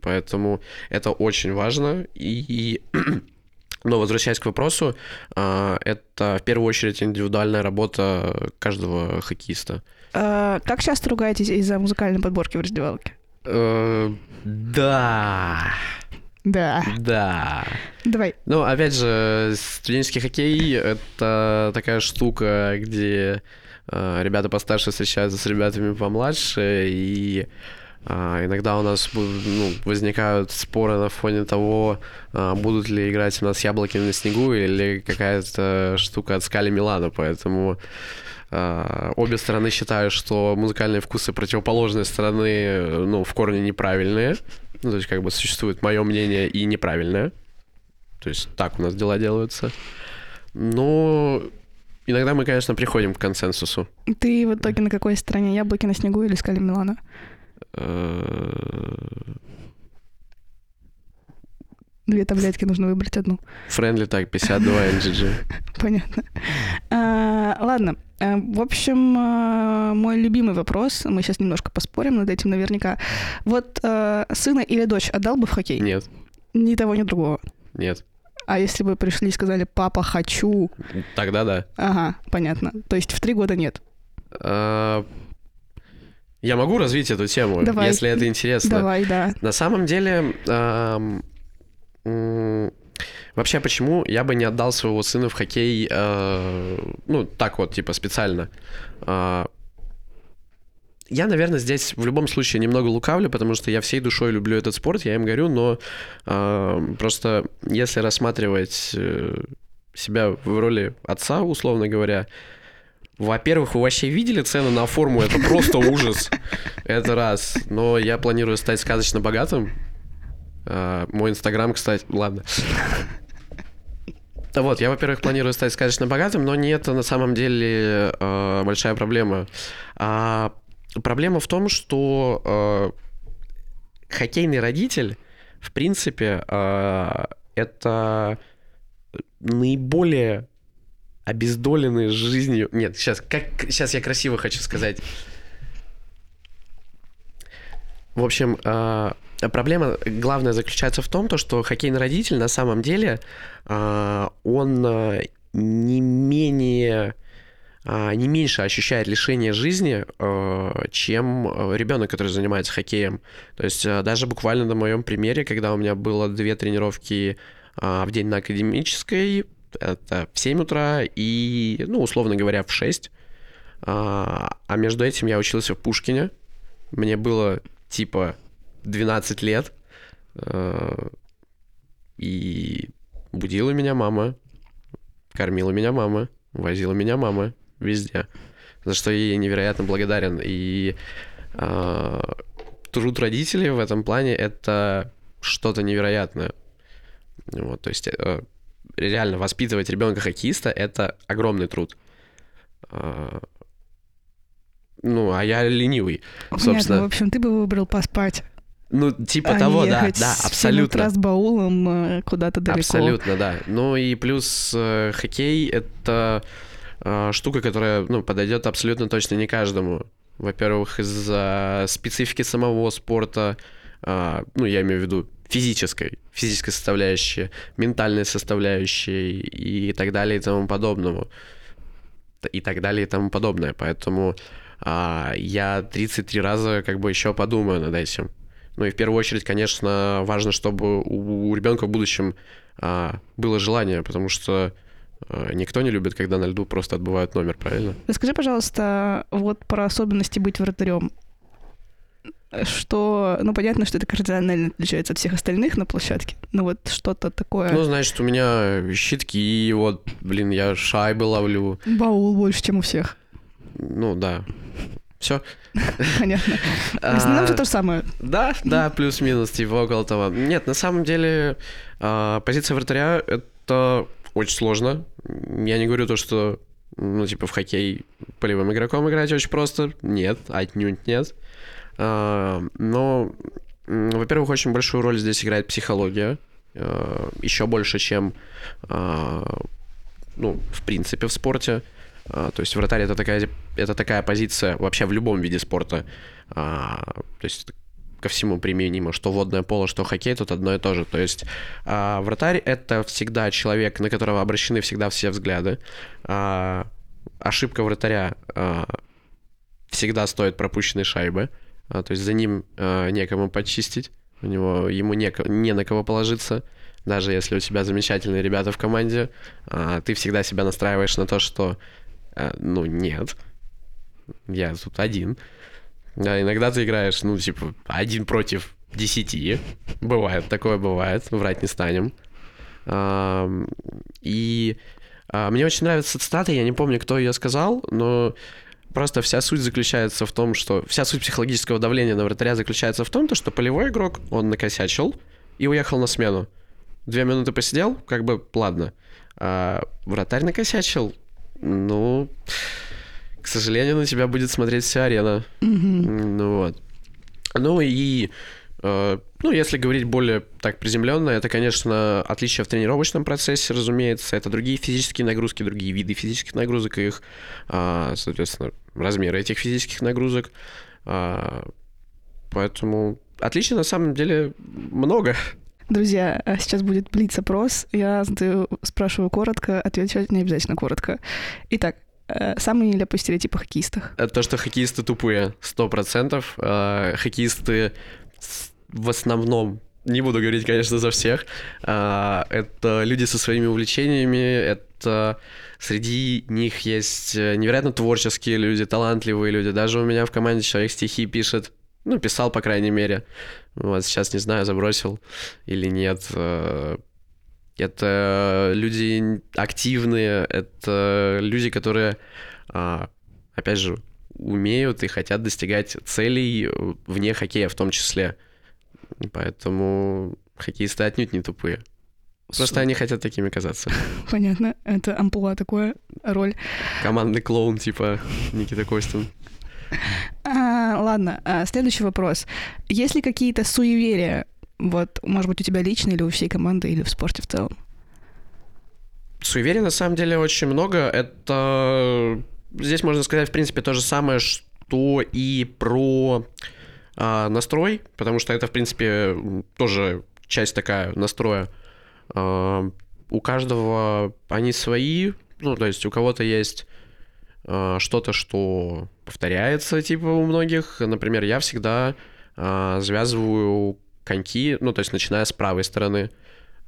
поэтому это очень важно. И, но возвращаясь к вопросу, это в первую очередь индивидуальная работа каждого хоккеиста. А, как часто ругаетесь из-за музыкальной подборки в раздевалке? Э, да. Да. Да. Давай. Ну, опять же, студенческий хоккей — это такая штука, где э, ребята постарше встречаются с ребятами помладше, и э, иногда у нас ну, возникают споры на фоне того, э, будут ли играть у нас яблоки на снегу или какая-то штука от Скали Милана, поэтому обе стороны считают, что музыкальные вкусы противоположной стороны, ну, в корне неправильные. Ну, то есть, как бы существует мое мнение и неправильное. То есть, так у нас дела делаются. Но иногда мы, конечно, приходим к консенсусу. Ты в итоге на какой стороне? Яблоки на снегу или скали Милана? Э, Две таблетки нужно выбрать одну. Френдли так, 52 NGG. Понятно. А, ладно. А, в общем, а, мой любимый вопрос, мы сейчас немножко поспорим над этим наверняка. Вот а, сына или дочь отдал бы в хоккей? Нет. Ни того, ни другого? Нет. А если бы пришли и сказали, папа, хочу? Тогда да. Ага, понятно. То есть в три года нет? А, я могу развить эту тему, Давай. если это интересно. Давай, да. На самом деле, Вообще, почему я бы не отдал своего сына в хоккей, э, ну, так вот, типа, специально? Э, я, наверное, здесь в любом случае немного лукавлю, потому что я всей душой люблю этот спорт, я им говорю, но э, просто если рассматривать э, себя в роли отца, условно говоря, во-первых, вы вообще видели цены на форму? Это просто ужас. Это раз. Но я планирую стать сказочно богатым. Uh, мой инстаграм, кстати, ладно. Вот, я, во-первых, планирую стать сказочно богатым, но не это на самом деле э, большая проблема. А, проблема в том, что э, хоккейный родитель, в принципе, э, это наиболее обездоленный жизнью. Нет, сейчас, как сейчас я красиво хочу сказать. В общем, э, проблема главная заключается в том, то, что хоккейный родитель на самом деле э, он э, не менее не меньше ощущает лишение жизни, чем ребенок, который занимается хоккеем. То есть даже буквально на моем примере, когда у меня было две тренировки в день на академической, это в 7 утра и, ну, условно говоря, в 6. А между этим я учился в Пушкине. Мне было типа 12 лет. Э, и будила меня мама, кормила меня мама, возила меня мама везде. За что я ей невероятно благодарен. И э, труд родителей в этом плане это что-то невероятное. Вот, то есть э, реально воспитывать ребенка хоккеиста это огромный труд. Ну, а я ленивый. Понятно, собственно. в общем, ты бы выбрал поспать. Ну, типа а того, да, да, абсолютно. семь утра с баулом э, куда-то далеко. Абсолютно, да. Ну и плюс э, хоккей — это э, штука, которая, ну, подойдет абсолютно точно не каждому. Во-первых, из-за специфики самого спорта, э, ну, я имею в виду физической, физической составляющей, ментальной составляющей и так далее и тому подобному. И так далее и тому подобное. Поэтому а, я 33 раза как бы еще подумаю над этим. Ну и в первую очередь, конечно, важно, чтобы у, у ребенка в будущем а, было желание, потому что а, никто не любит, когда на льду просто отбывают номер, правильно? Расскажи, пожалуйста, вот про особенности быть вратарем. что, ну, понятно, что это кардинально отличается от всех остальных на площадке, но вот что-то такое... Ну, значит, у меня щитки, вот, блин, я шайбы ловлю. Баул больше, чем у всех. Ну, да. Все. Понятно. В основном все то же самое. Да, да, плюс-минус, типа около того. Нет, на самом деле а, позиция вратаря — это очень сложно. Я не говорю то, что, ну, типа, в хоккей полевым игроком играть очень просто. Нет, отнюдь нет. А, но, во-первых, очень большую роль здесь играет психология. А, Еще больше, чем, ну, в принципе, в спорте. То есть вратарь это такая, это такая позиция вообще в любом виде спорта. То есть ко всему применимо, что водное поло, что хоккей, тут одно и то же. То есть а, вратарь — это всегда человек, на которого обращены всегда все взгляды. А, ошибка вратаря а, всегда стоит пропущенной шайбы, а, то есть за ним а, некому почистить, у него, ему не, не на кого положиться. Даже если у тебя замечательные ребята в команде, а, ты всегда себя настраиваешь на то, что а, ну нет, я тут один. Да, иногда ты играешь, ну, типа, один против десяти. Бывает, такое бывает, врать не станем. И а, мне очень нравится цитата, я не помню, кто ее сказал, но просто вся суть заключается в том, что... Вся суть психологического давления на вратаря заключается в том, что полевой игрок, он накосячил и уехал на смену. Две минуты посидел, как бы, ладно. А вратарь накосячил, ну к сожалению, на тебя будет смотреть вся арена. Mm-hmm. Ну вот. Ну и, э, ну, если говорить более так приземленно, это, конечно, отличие в тренировочном процессе, разумеется. Это другие физические нагрузки, другие виды физических нагрузок и их, э, соответственно, размеры этих физических нагрузок. Э, поэтому отличий на самом деле много. Друзья, а сейчас будет блиц-опрос. Я задаю, спрашиваю коротко, отвечать не обязательно коротко. Итак, Э, самый нелепый стереотип о хоккеистах? Это то, что хоккеисты тупые, сто процентов. Э, хоккеисты в основном не буду говорить, конечно, за всех. Э, это люди со своими увлечениями, это среди них есть невероятно творческие люди, талантливые люди. Даже у меня в команде человек стихи пишет, ну, писал, по крайней мере. Вот сейчас не знаю, забросил или нет. Это люди активные, это люди, которые, а, опять же, умеют и хотят достигать целей вне хоккея в том числе. Поэтому хоккеисты отнюдь не тупые. Просто они хотят такими казаться. Понятно. Это амплуа такое, роль. Командный клоун, типа Никита Костин. А, ладно, а, следующий вопрос. Есть ли какие-то суеверия вот, может быть, у тебя лично или у всей команды, или в спорте в целом? Суеверий на самом деле очень много. Это здесь можно сказать, в принципе, то же самое, что и про а, настрой, потому что это, в принципе, тоже часть такая настроя. А, у каждого они свои, ну, то есть у кого-то есть что-то, что повторяется, типа, у многих. Например, я всегда а, завязываю коньки, ну, то есть начиная с правой стороны.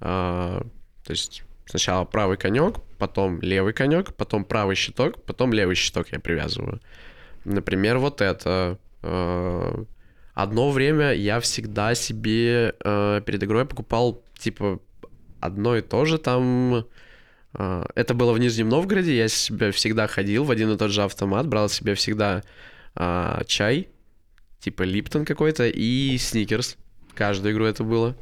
А, то есть сначала правый конек, потом левый конек, потом правый щиток, потом левый щиток я привязываю. Например, вот это. А, одно время я всегда себе а, перед игрой покупал, типа, одно и то же там... А, это было в Нижнем Новгороде, я себе всегда ходил в один и тот же автомат, брал себе всегда а, чай, типа Липтон какой-то, и сникерс каждую игру это было.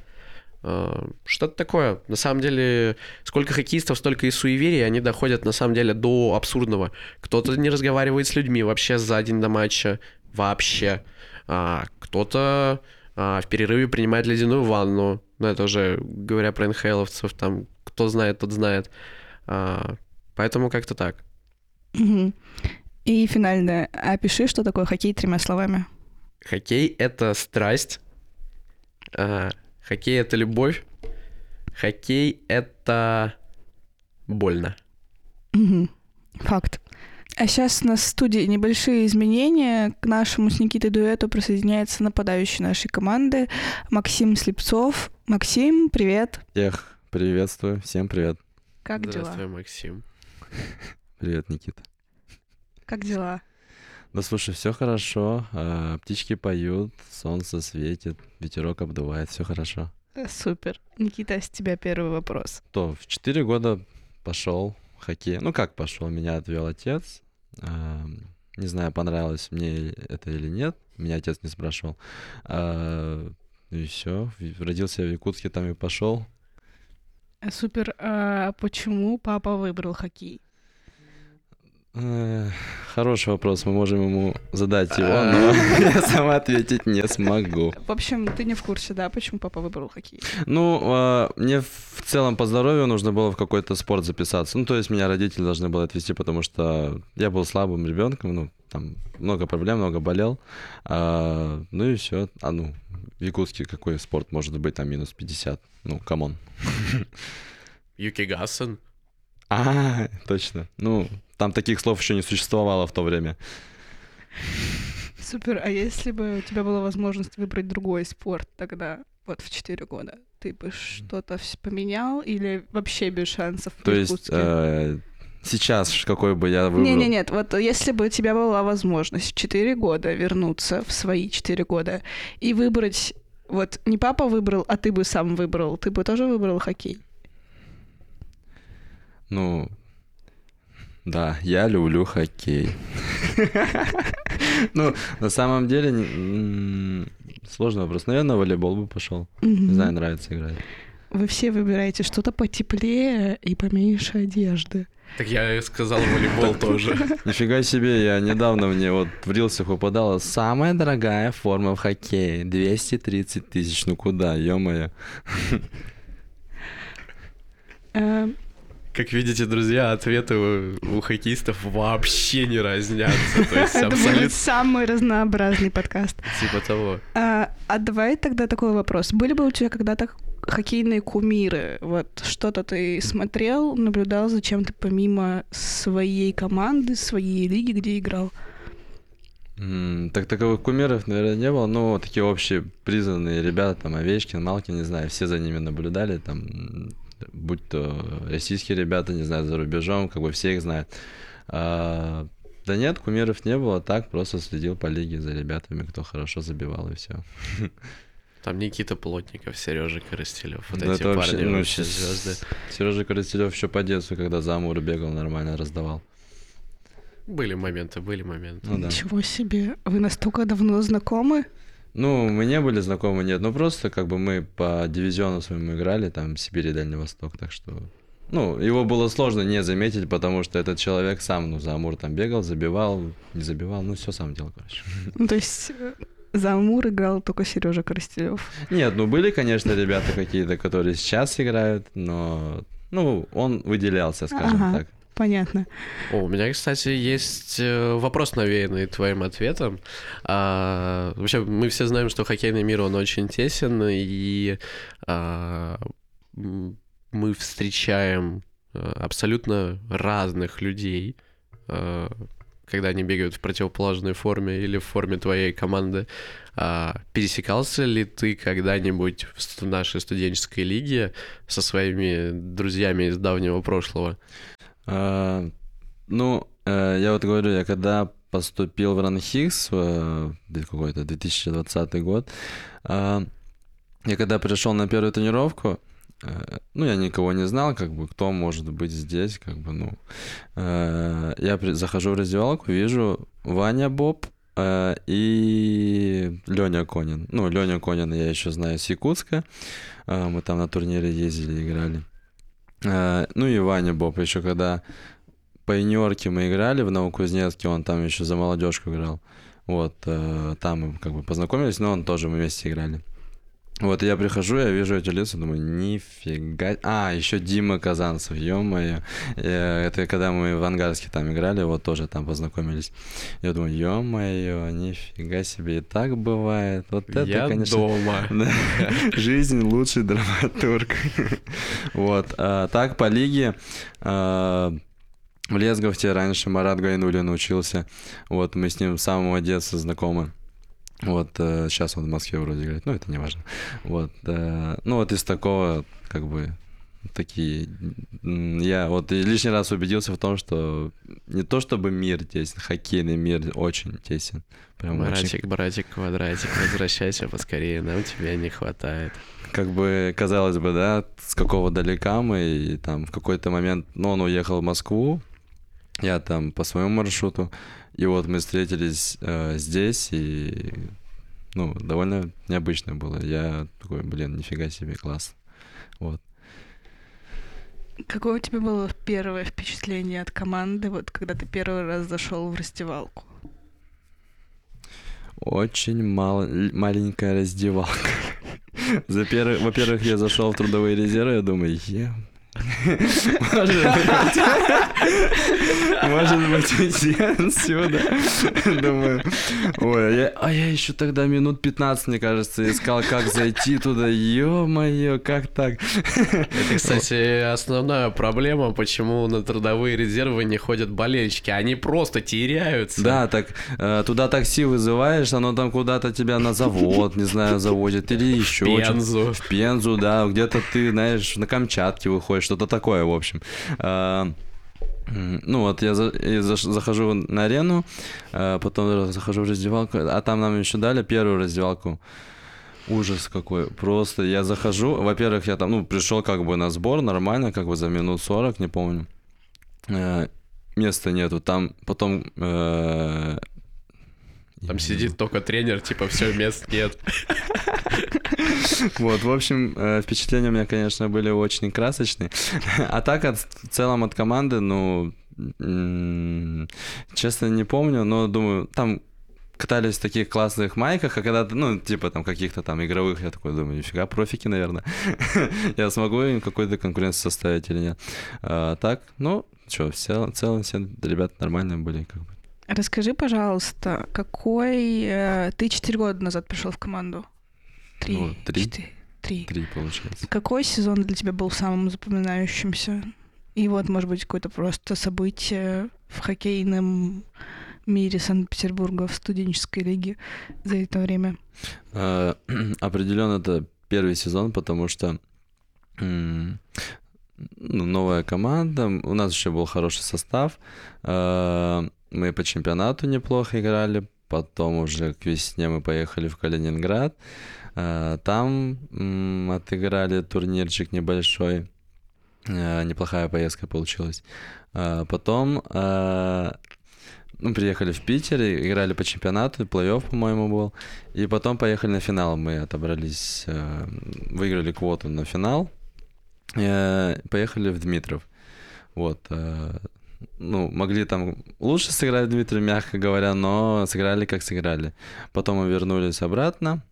А, что-то такое. На самом деле, сколько хоккеистов, столько и суеверий, они доходят на самом деле до абсурдного. Кто-то не разговаривает с людьми вообще за день до матча, вообще. А, кто-то а, в перерыве принимает ледяную ванну. Ну, это уже говоря про НХЛовцев, там, кто знает, тот знает. А, поэтому как-то так. И финальное. Опиши, что такое хоккей тремя словами. Хоккей — это страсть, а, хоккей это любовь. Хоккей это больно. Угу. Факт. А сейчас на студии небольшие изменения. К нашему с Никитой дуэту присоединяется нападающий нашей команды Максим Слепцов. Максим, привет. Эх, приветствую. Всем привет. Как дела? Здравствуй, Максим. Привет, Никита. Как дела? Да слушай, все хорошо, а, птички поют, солнце светит, ветерок обдувает, все хорошо. Супер. Никита, с тебя первый вопрос. То в 4 года пошел хоккей. Ну как пошел, меня отвел отец. А, Не знаю, понравилось мне это или нет. Меня отец не спрашивал. А, И все. Родился я в Якутске, там и пошел. Э, Супер. А почему папа выбрал хоккей? Хороший вопрос, мы можем ему задать его, но я сам ответить не смогу. В общем, ты не в курсе, да, почему папа выбрал хоккей? Ну, а, мне в целом по здоровью нужно было в какой-то спорт записаться. Ну, то есть меня родители должны были отвезти, потому что я был слабым ребенком, ну, там много проблем, много болел. А, ну и все. А ну, в Якутске какой спорт может быть, там минус 50? Ну, come on. Юкигассен. А, точно. Ну, там таких слов еще не существовало в то время. Супер. А если бы у тебя была возможность выбрать другой спорт тогда, вот в 4 года, ты бы что-то поменял или вообще без шансов? То есть э, сейчас какой бы я выбрал... Не-не, нет, вот если бы у тебя была возможность в 4 года вернуться в свои 4 года и выбрать, вот не папа выбрал, а ты бы сам выбрал, ты бы тоже выбрал хоккей? Ну, да, я люблю хоккей. Ну, на самом деле, не- сложный вопрос. Наверное, волейбол бы пошел. Не знаю, нравится играть. Вы все выбираете что-то потеплее и поменьше одежды. Так я и сказал волейбол тоже. Нифига себе, я недавно мне вот в рилсах выпадала самая дорогая форма в хоккее. 230 тысяч, ну куда, ё-моё. Как видите, друзья, ответы у, у хоккеистов вообще не разнятся. То есть Это будет самый разнообразный подкаст. типа того. А, а давай тогда такой вопрос. Были бы у тебя когда-то хоккейные кумиры? Вот что-то ты смотрел, наблюдал за чем-то помимо своей команды, своей лиги, где играл? Так таковых кумиров, наверное, не было. Ну, такие общие признанные ребята, там, Овечкин, Малкин, не знаю, все за ними наблюдали, там, будь то российские ребята, не знаю, за рубежом, как бы все их знают. А, да нет, кумиров не было, так просто следил по лиге за ребятами, кто хорошо забивал, и все. Там Никита Плотников, Сережа Коростелев. Вот Да эти это вообще, парни ну, вообще звезды. Сережа Коростелев еще по детству, когда за Амур бегал, нормально раздавал. Были моменты, были моменты. Ну да. Ничего себе. Вы настолько давно знакомы? Ну, мы не были знакомы, нет, но просто как бы мы по дивизиону своему играли, там, Сибирь и Дальний Восток, так что... Ну, его было сложно не заметить, потому что этот человек сам, ну, за Амур там бегал, забивал, не забивал, ну, все сам делал, короче. Ну, то есть э, за Амур играл только Сережа Коростелев. Нет, ну, были, конечно, ребята какие-то, которые сейчас играют, но, ну, он выделялся, скажем Ага. так. Понятно. О, у меня, кстати, есть э, вопрос, навеянный твоим ответом. А, вообще, мы все знаем, что хоккейный мир, он очень тесен, и а, мы встречаем э, абсолютно разных людей, э, когда они бегают в противоположной форме или в форме твоей команды. А, пересекался ли ты когда-нибудь в нашей студенческой лиге со своими друзьями из давнего прошлого? А, ну, э, я вот говорю, я когда поступил в Ранхикс, э, какой-то 2020 год, а, я когда пришел на первую тренировку, э, ну, я никого не знал, как бы, кто может быть здесь, как бы, ну. Я захожу в раздевалку, вижу Ваня Боб и Леня Конин. Ну, Леня Конин я еще знаю с Якутска. Мы там на турнире ездили, играли. Э, Ну и Ваня Боб, еще когда по юниорке мы играли в Новокузнецке, он там еще за молодежку играл. Вот, э, там мы как бы познакомились, но он тоже мы вместе играли. Вот, я прихожу, я вижу эти лица, думаю, нифига... А, еще Дима Казанцев, ё-моё. Э, Это когда мы в Ангарске там играли, вот тоже там познакомились. Я думаю, ё-моё, нифига себе, и так бывает. Вот это, Я конечно... дома. Жизнь лучший драматург. Вот. а так по лиге а, в Лесговте раньше Марат Гайнулин учился. Вот мы с ним с самого детства знакомы. Вот сейчас он в Москве вроде играет, ну это не важно. Вот, э, ну вот из такого как бы такие... Я вот лишний раз убедился в том, что не то чтобы мир тесен, хоккейный мир очень тесен. Прям братик, очень... братик, квадратик, возвращайся поскорее, нам тебя не хватает. Как бы, казалось бы, да, с какого далека мы, и там в какой-то момент, ну, он уехал в Москву, я там по своему маршруту, и вот мы встретились э, здесь, и, ну, довольно необычно было. Я такой, блин, нифига себе, класс. Вот. Какое у тебя было первое впечатление от команды, вот когда ты первый раз зашел в раздевалку? Очень мал... маленькая раздевалка. Во-первых, я зашел в трудовые резервы, я думаю, е может быть, может быть, уйти отсюда. Думаю, ой, а я, а я еще тогда минут 15, мне кажется, искал, как зайти туда. Ё-моё, как так? Это, кстати, основная проблема, почему на трудовые резервы не ходят болельщики. Они просто теряются. Да, так э, туда такси вызываешь, оно там куда-то тебя на завод, не знаю, заводит, или еще. В Пензу. В Пензу, да, где-то ты, знаешь, на Камчатке выходишь что-то такое, в общем. А, ну вот я, за, я за, захожу на арену, а потом захожу в раздевалку, а там нам еще дали первую раздевалку. Ужас какой. Просто я захожу, во-первых, я там, ну, пришел как бы на сбор нормально, как бы за минут 40, не помню. Э, места нету. Там потом э, там сидит только тренер, типа, все, мест нет. Вот, в общем, э, впечатления у меня, конечно, были очень красочные. А так, в целом от команды, ну, честно не помню, но думаю, там катались в таких классных майках, а когда ну, типа там каких-то там игровых, я такой думаю, нифига, профики, наверное. я смогу им какой-то конкуренцию составить или нет. А, так, ну, что, в целом, в целом все ребята нормальные были, как бы. Расскажи, пожалуйста, какой э, ты четыре года назад пришел в команду? Три. Ну, три. Четыре. Три. Три, получается. Какой сезон для тебя был самым запоминающимся? И вот, может быть, какое-то просто событие в хоккейном мире Санкт-Петербурга в студенческой лиге за это время? А, определенно это первый сезон, потому что ну, новая команда, у нас еще был хороший состав. А, мы по чемпионату неплохо играли, потом уже к весне мы поехали в Калининград. А, там отыграли турнирчик небольшой. А, неплохая поездка получилась. А, потом ну, приехали в Питер, играли по чемпионату, плей-офф, по-моему, был. И потом поехали на финал. Мы отобрались, выиграли квоту на финал. Поехали в Дмитров. Вот ну, могли там лучше сыграть Дмитрий, мягко говоря, но сыграли как сыграли. Потом мы вернулись обратно,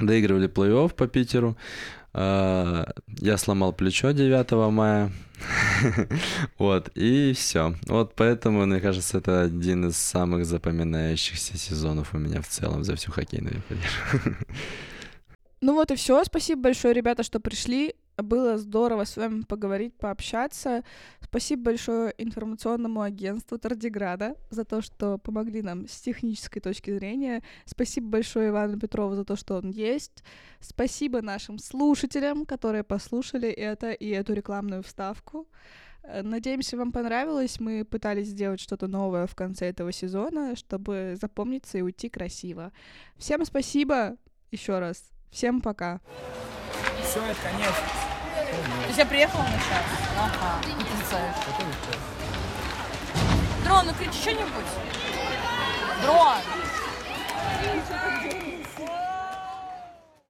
доигрывали плей-офф по Питеру. А, я сломал плечо 9 мая. вот, и все. Вот поэтому, мне кажется, это один из самых запоминающихся сезонов у меня в целом за всю хоккейную карьеру. ну вот и все. Спасибо большое, ребята, что пришли. Было здорово с вами поговорить, пообщаться. Спасибо большое информационному агентству Тардиграда за то, что помогли нам с технической точки зрения. Спасибо большое Ивану Петрову за то, что он есть. Спасибо нашим слушателям, которые послушали это и эту рекламную вставку. Э, надеемся, вам понравилось. Мы пытались сделать что-то новое в конце этого сезона, чтобы запомниться и уйти красиво. Всем спасибо еще раз. Всем пока. Все, это конец. То есть я приехала на час? Ага, зацаешь. Дрон, ну кричи что-нибудь. Дрон!